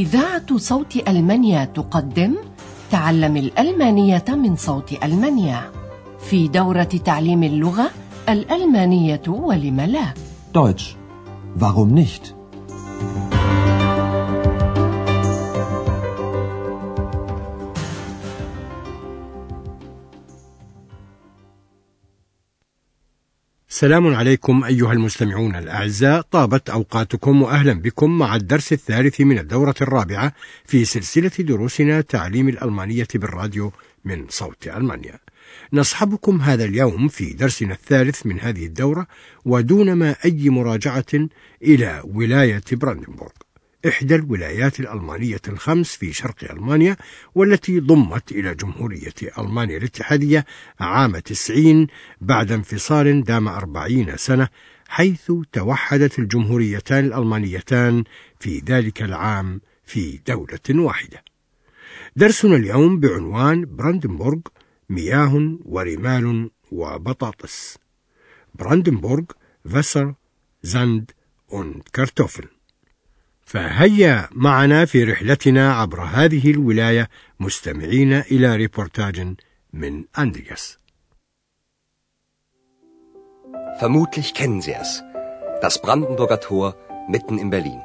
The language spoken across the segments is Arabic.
إذاعة صوت ألمانيا تقدم تعلم الألمانية من صوت ألمانيا في دورة تعليم اللغة الألمانية ولم لا Deutsch. Warum nicht? سلام عليكم أيها المستمعون الأعزاء. طابت أوقاتكم وأهلا بكم مع الدرس الثالث من الدورة الرابعة في سلسلة دروسنا تعليم الألمانية بالراديو من صوت ألمانيا. نصحبكم هذا اليوم في درسنا الثالث من هذه الدورة ودون ما أي مراجعة إلى ولاية براندنبورغ. إحدى الولايات الألمانية الخمس في شرق ألمانيا والتي ضمت إلى جمهورية ألمانيا الاتحادية عام 90 بعد انفصال دام أربعين سنة حيث توحدت الجمهوريتان الألمانيتان في ذلك العام في دولة واحدة. درسنا اليوم بعنوان براندنبورغ مياه ورمال وبطاطس. Brandenburg Wasser Sand und Kartoffeln. فهيا معنا في رحلتنا عبر هذه الولاية مستمعين إلى ريبورتاج من أندرياس Vermutlich kennen Sie es. Das Brandenburger Tor mitten in Berlin.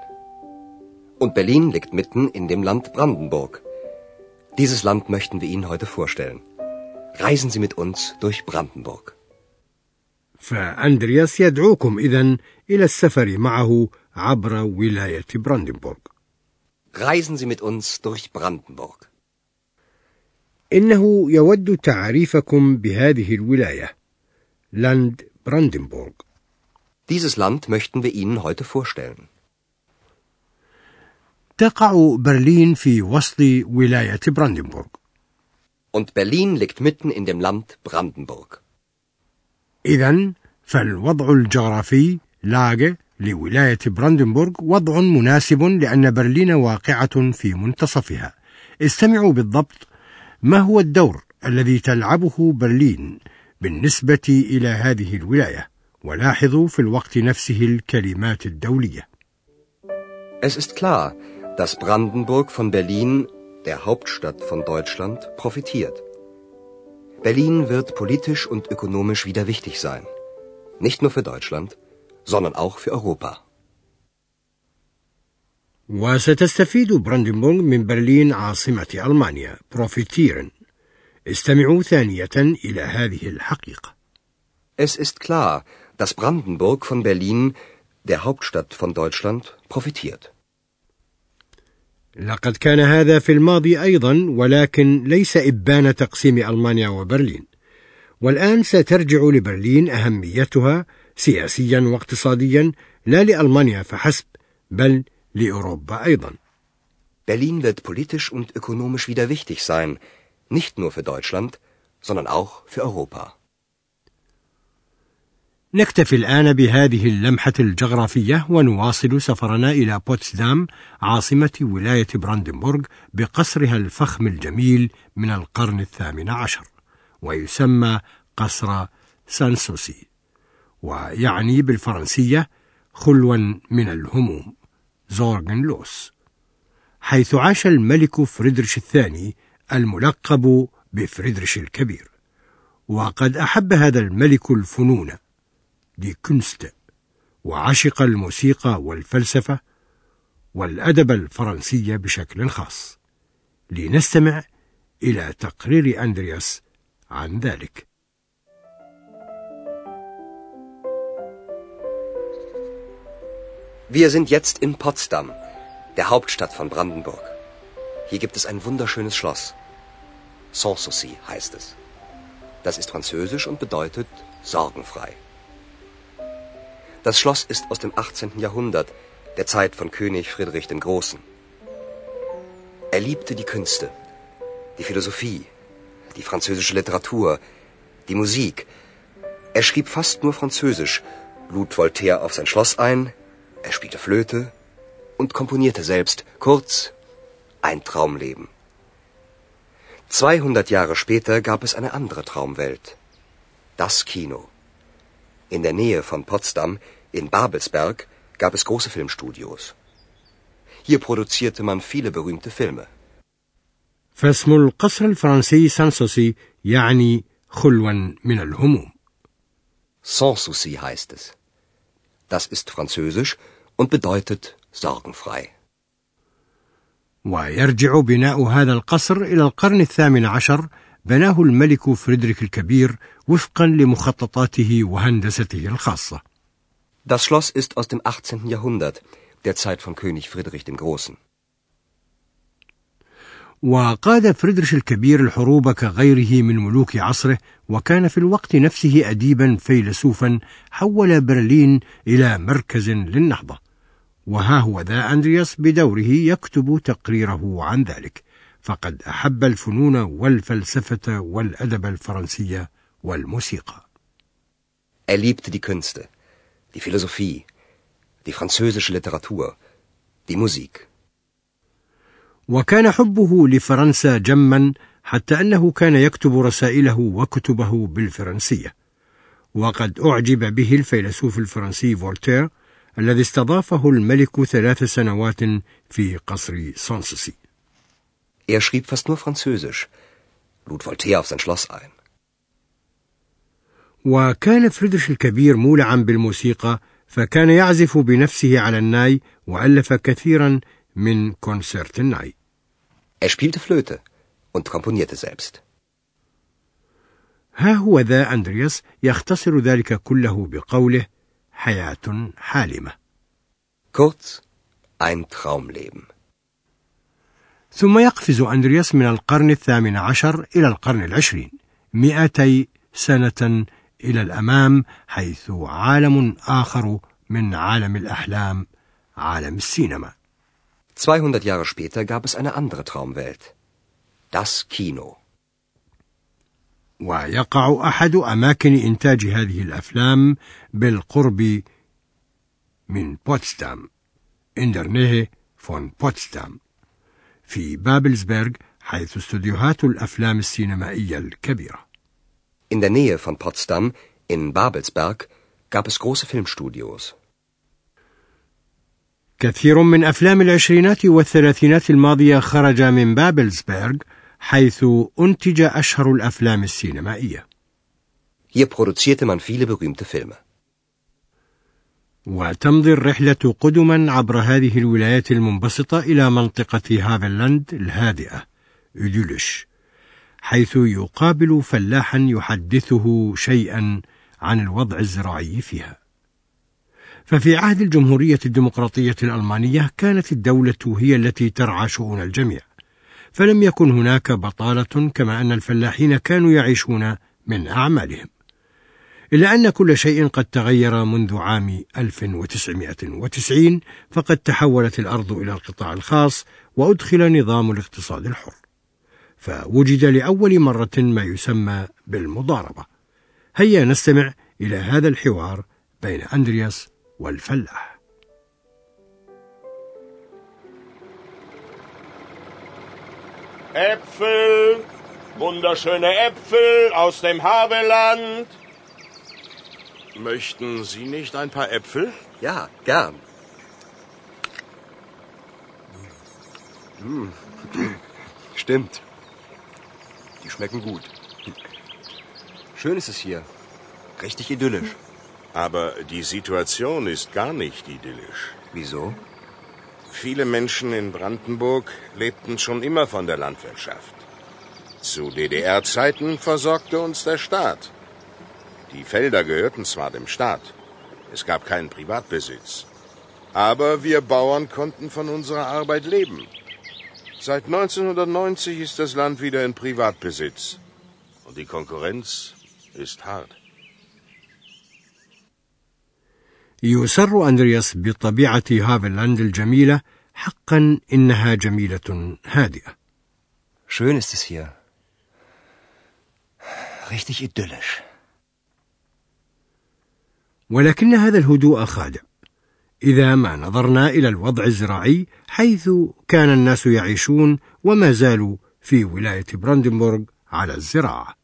Und Berlin liegt mitten in dem Land Brandenburg. Dieses Land möchten wir Ihnen heute vorstellen. Reisen Sie mit uns durch Brandenburg. فأندرياس يدعوكم إذن إلى السفر معه عبر ولاية براندنبورغ Reisen Sie mit uns durch Brandenburg. إنه يود تعريفكم بهذه الولاية Land Brandenburg Dieses Land möchten wir Ihnen heute vorstellen. تقع برلين في وسط ولاية براندنبورغ Und Berlin liegt mitten in dem Land Brandenburg. إذا فالوضع الجغرافي Lage لولاية براندنبورغ وضع مناسب لأن برلين واقعة في منتصفها. استمعوا بالضبط ما هو الدور الذي تلعبه برلين بالنسبة إلى هذه الولاية، ولاحظوا في الوقت نفسه الكلمات الدولية. Es ist klar, dass Brandenburg von Berlin, der Hauptstadt von Deutschland, profitiert. Berlin wird politisch und ökonomisch wieder wichtig sein. Nicht nur für Deutschland, sondern auch für Europa. وستستفيد براندنبورغ من برلين عاصمة ألمانيا profitieren. استمعوا ثانية إلى هذه الحقيقة. Es ist klar, dass Brandenburg von Berlin, der Hauptstadt von Deutschland, profitiert. لقد كان هذا في الماضي أيضا ولكن ليس إبان تقسيم ألمانيا وبرلين. والآن سترجع لبرلين أهميتها سياسيا واقتصاديا لا لألمانيا فحسب بل لأوروبا أيضا. Berlin wird politisch und ökonomisch wieder wichtig sein, nicht nur für Deutschland, sondern auch für Europa. نكتفي الآن بهذه اللمحة الجغرافية ونواصل سفرنا إلى بوتسدام عاصمة ولاية براندنبورغ بقصرها الفخم الجميل من القرن الثامن عشر ويسمى قصر سانسوسي ويعني بالفرنسية خلوا من الهموم sorgenlos حيث عاش الملك فريدريش الثاني الملقب بفريدريش الكبير وقد أحب هذا الملك الفنون die Kunst وعشق الموسيقى والفلسفة والأدب الفرنسي بشكل خاص. لنستمع إلى تقرير أندرياس عن ذلك Wir sind jetzt in Potsdam, der Hauptstadt von Brandenburg. Hier gibt es ein wunderschönes Schloss. Sanssouci heißt es. Das ist französisch und bedeutet sorgenfrei. Das Schloss ist aus dem 18. Jahrhundert, der Zeit von König Friedrich dem Großen. Er liebte die Künste, die Philosophie, die französische Literatur, die Musik. Er schrieb fast nur Französisch, lud Voltaire auf sein Schloss ein, er spielte Flöte und komponierte selbst. Kurz, ein Traumleben. 200 Jahre später gab es eine andere Traumwelt. Das Kino. In der Nähe von Potsdam, in Babelsberg, gab es große Filmstudios. Hier produzierte man viele berühmte Filme. فاسم القصر الفرنسي سانسوسي يعني خلوا من الهموم. Sanssouci heißt es. Das ist französisch und bedeutet sorgenfrei. ويرجع بناء هذا القصر إلى القرن الثامن عشر بناه الملك فريدريك الكبير وفقا لمخططاته وهندسته الخاصة. Das Schloss ist aus dem 18. Jahrhundert, der Zeit von König Friedrich dem Großen. وقاد فريدريش الكبير الحروب كغيره من ملوك عصره وكان في الوقت نفسه أديبا فيلسوفا حول برلين إلى مركز للنهضة. وها هو ذا أندرياس بدوره يكتب تقريره عن ذلك. فقد أحب الفنون والفلسفة والأدب الفرنسية والموسيقى. Er liebte die Künste, die Philosophie, die französische Literatur, die Musik. وكان حبه لفرنسا جما حتى أنه كان يكتب رسائله وكتبه بالفرنسية. وقد أعجب به الفيلسوف الفرنسي فولتير الذي استضافه الملك ثلاث سنوات في قصر سانسسي Er schrieb fast nur Französisch, lud Voltaire auf sein Schloss ein. وكان فريدريش الكبير مولعا بالموسيقى فكان يعزف بنفسه على الناي وألف كثيرا من كونسرت الناي. Er spielte Flöte und komponierte selbst. ها هو ذا أندرياس يختصر ذلك كله بقوله حياة حالمة Kurz, ein Traumleben. ثم يقفز أندرياس من القرن الثامن عشر إلى القرن العشرين مئتي سنة إلى الأمام حيث عالم آخر من عالم الأحلام عالم السينما 200 Jahre später gab es eine andere Traumwelt. Das Kino. ويقع أحد أماكن إنتاج هذه الأفلام بالقرب من بوتسدام in der Nähe von Potsdam في بابلسبرغ حيث استوديوهات الأفلام السينمائية الكبيرة In der Nähe von Potsdam, in Babelsberg, gab es große Filmstudios. كثير من أفلام العشرينات والثلاثينات الماضية خرج من بابلسبرغ حيث أنتج أشهر الأفلام السينمائية Hier produzierte man viele berühmte Filme. وتمضي الرحلة قدما عبر هذه الولايات المنبسطة إلى منطقة هافنلاند الهادئة إدولش حيث يقابل فلاحا يحدثه شيئا عن الوضع الزراعي فيها ففي عهد الجمهورية الديمقراطية الألمانية كانت الدولة هي التي ترعى شؤون الجميع فلم يكن هناك بطالة كما أن الفلاحين كانوا يعيشون من أعمالهم إلا أن كل شيء قد تغير منذ عام 1990 فقد تحولت الأرض إلى القطاع الخاص وأدخل نظام الاقتصاد الحر فوجد لأول مرة ما يسمى بالمضاربة. هيا نستمع إلى هذا الحوار بين أندرياس والفلاح Äpfel, wunderschöne Äpfel aus dem Havelland. Möchten Sie nicht ein paar Äpfel? Ja, gern. Hm. Stimmt. Die schmecken gut. Schön ist es hier. Richtig idyllisch. Aber die Situation ist gar nicht idyllisch. Wieso? Viele Menschen in Brandenburg lebten schon immer von der Landwirtschaft. Zu DDR-Zeiten versorgte uns der Staat. Die Felder gehörten zwar dem Staat, es gab keinen Privatbesitz, aber wir Bauern konnten von unserer Arbeit leben. Seit 1990 ist das Land wieder in Privatbesitz und die Konkurrenz ist hart. يسر أندرياس بطبيعة هافنلاند الجميلة حقا إنها جميلة هادئة Schön ist es hier. Richtig idyllisch. ولكن هذا الهدوء خادع إذا ما نظرنا إلى الوضع الزراعي حيث كان الناس يعيشون وما زالوا في ولاية براندنبورغ على الزراعة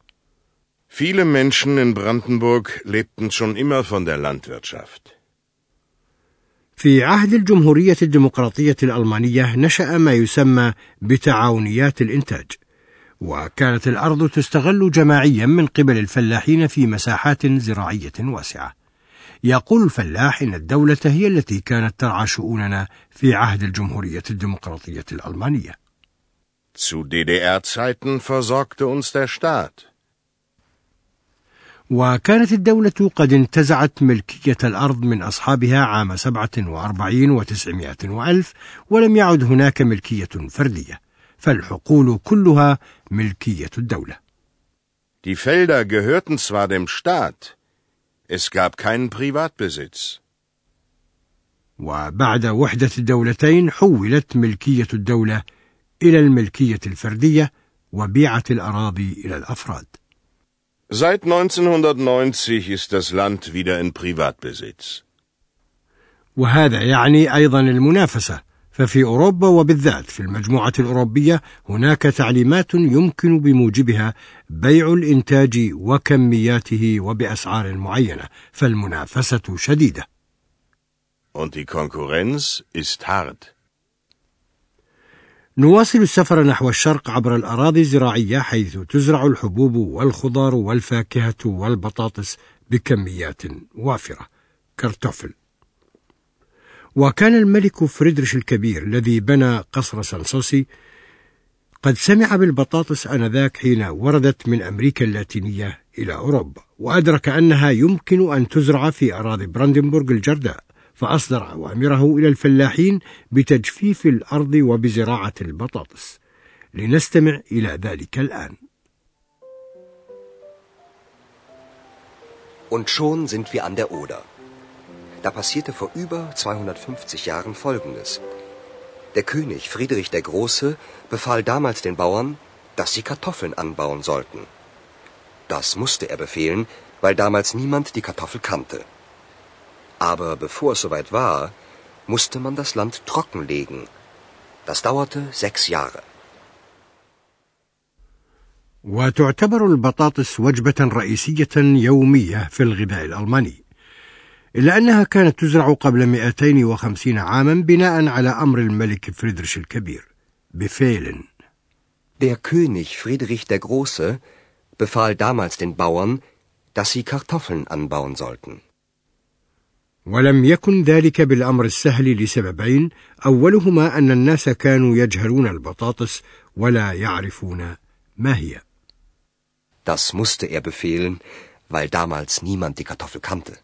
Viele Menschen in Brandenburg lebten schon immer von der Landwirtschaft. في عهد الجمهورية الديمقراطية الألمانية نشأ ما يسمى بتعاونيات الإنتاج وكانت الأرض تستغل جماعيا من قبل الفلاحين في مساحات زراعية واسعة يقول الفلاح إن الدولة هي التي كانت ترعى شؤوننا في عهد الجمهورية الديمقراطية الألمانية Zu DDR-Zeiten versorgte uns der Staat. وكانت الدولة قد انتزعت ملكية الأرض من أصحابها عام سبعة وأربعين وتسعمائة وألف ولم يعد هناك ملكية فردية فالحقول كلها ملكية الدولة Die Felder gehörten zwar dem Staat, es gab keinen Privatbesitz. وبعد وحدة الدولتين حولت ملكية الدولة إلى الملكية الفردية وبيعت الأراضي إلى الأفراد Seit 1990 ist das Land wieder in Privatbesitz. وهذا يعني أيضا المنافسة ففي أوروبا وبالذات في المجموعة الأوروبية هناك تعليمات يمكن بموجبها بيع الإنتاج وكمياته وبأسعار معينة فالمنافسة شديدة Und die Konkurrenz ist hart. نواصل السفر نحو الشرق عبر الأراضي الزراعية حيث تزرع الحبوب والخضار والفاكهة والبطاطس بكميات وافرة. Kartoffel وكان الملك فريدريش الكبير الذي بنى قصر سانسوسي قد سمع بالبطاطس آنذاك حين وردت من أمريكا اللاتينية إلى أوروبا وأدرك أنها يمكن أن تزرع في أراضي براندنبورغ الجرداء. فأصدر أوامره إلى الفلاحين بتجفيف الأرض وبزراعة البطاطس لنستمع إلى ذلك الآن Und schon sind wir an der Oder. Da passierte vor über 250 Jahren Folgendes. Der König Friedrich der Große befahl damals den Bauern, dass sie Kartoffeln anbauen sollten. Das musste er befehlen, weil damals niemand die Kartoffel kannte. Aber bevor es soweit war, musste man das Land trockenlegen. Das dauerte sechs Jahre. وتعتبر البطاطس وجبة رئيسية يومية في الغذاء الألماني إلا أنها كانت تزرع قبل 250 عاما بناء على أمر الملك فريدريش الكبير بفيلن Der König Friedrich der Große befahl damals den Bauern, dass sie Kartoffeln anbauen sollten. ولم يكن ذلك بالأمر السهل لسببين أولهما أن الناس كانوا يجهلون البطاطس ولا يعرفون ما هي Das musste er befehlen, weil damals niemand die Kartoffel kannte.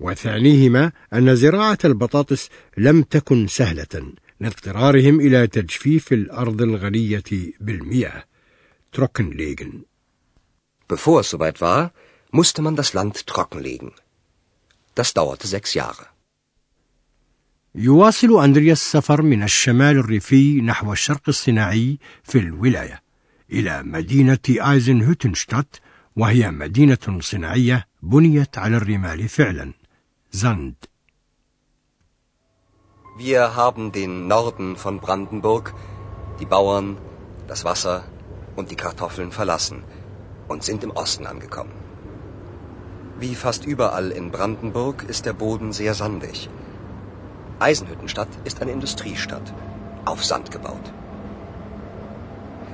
وثانيهما أن زراعة البطاطس لم تكن سهلة لاضطرارهم إلى تجفيف الأرض الغنية بالمياه Trockenlegen. Bevor es soweit war, musste man das Land trockenlegen. Das dauerte sechs Jahre. يواصل أندريا السفر من الشمال الريفي نحو الشرق الصناعي في الولاية إلى مدينة آيزن هوتنشتات وهي مدينة صناعية بنيت على الرمال فعلا Sand. Wir haben den Norden von Brandenburg, die Bauern, das Wasser und die Kartoffeln verlassen und sind im Osten angekommen. Wie fast überall in Brandenburg ist der Boden sehr sandig. Eisenhüttenstadt ist eine Industriestadt, auf Sand gebaut.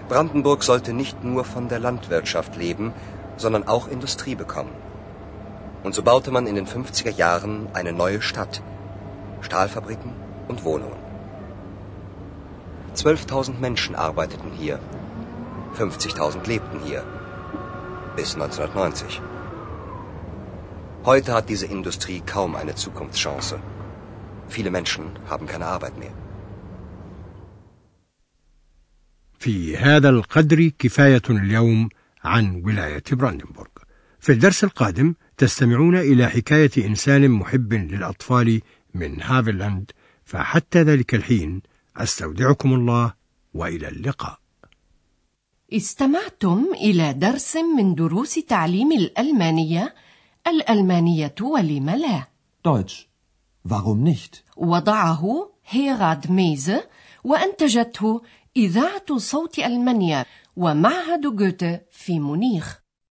Brandenburg sollte nicht nur von der Landwirtschaft leben, sondern auch Industrie bekommen. Und so baute man in den 50er Jahren eine neue Stadt, Stahlfabriken und Wohnungen. 12.000 Menschen arbeiteten hier, 50.000 lebten hier, bis 1990. Heute hat diese Industrie kaum eine Zukunftschance. Viele Menschen haben keine Arbeit mehr. في هذا القدر كفاية اليوم عن ولاية براندنبورغ. في الدرس القادم تستمعون إلى حكاية إنسان محب للأطفال من هافلاند فحتى ذلك الحين أستودعكم الله وإلى اللقاء استمعتم إلى درس من دروس تعليم الألمانية الألمانية ولم لا Deutsch. Warum nicht? وضعه هيراد ميزه وأنتجته إذاعة صوت ألمانيا ومعهد جوته في مونيخ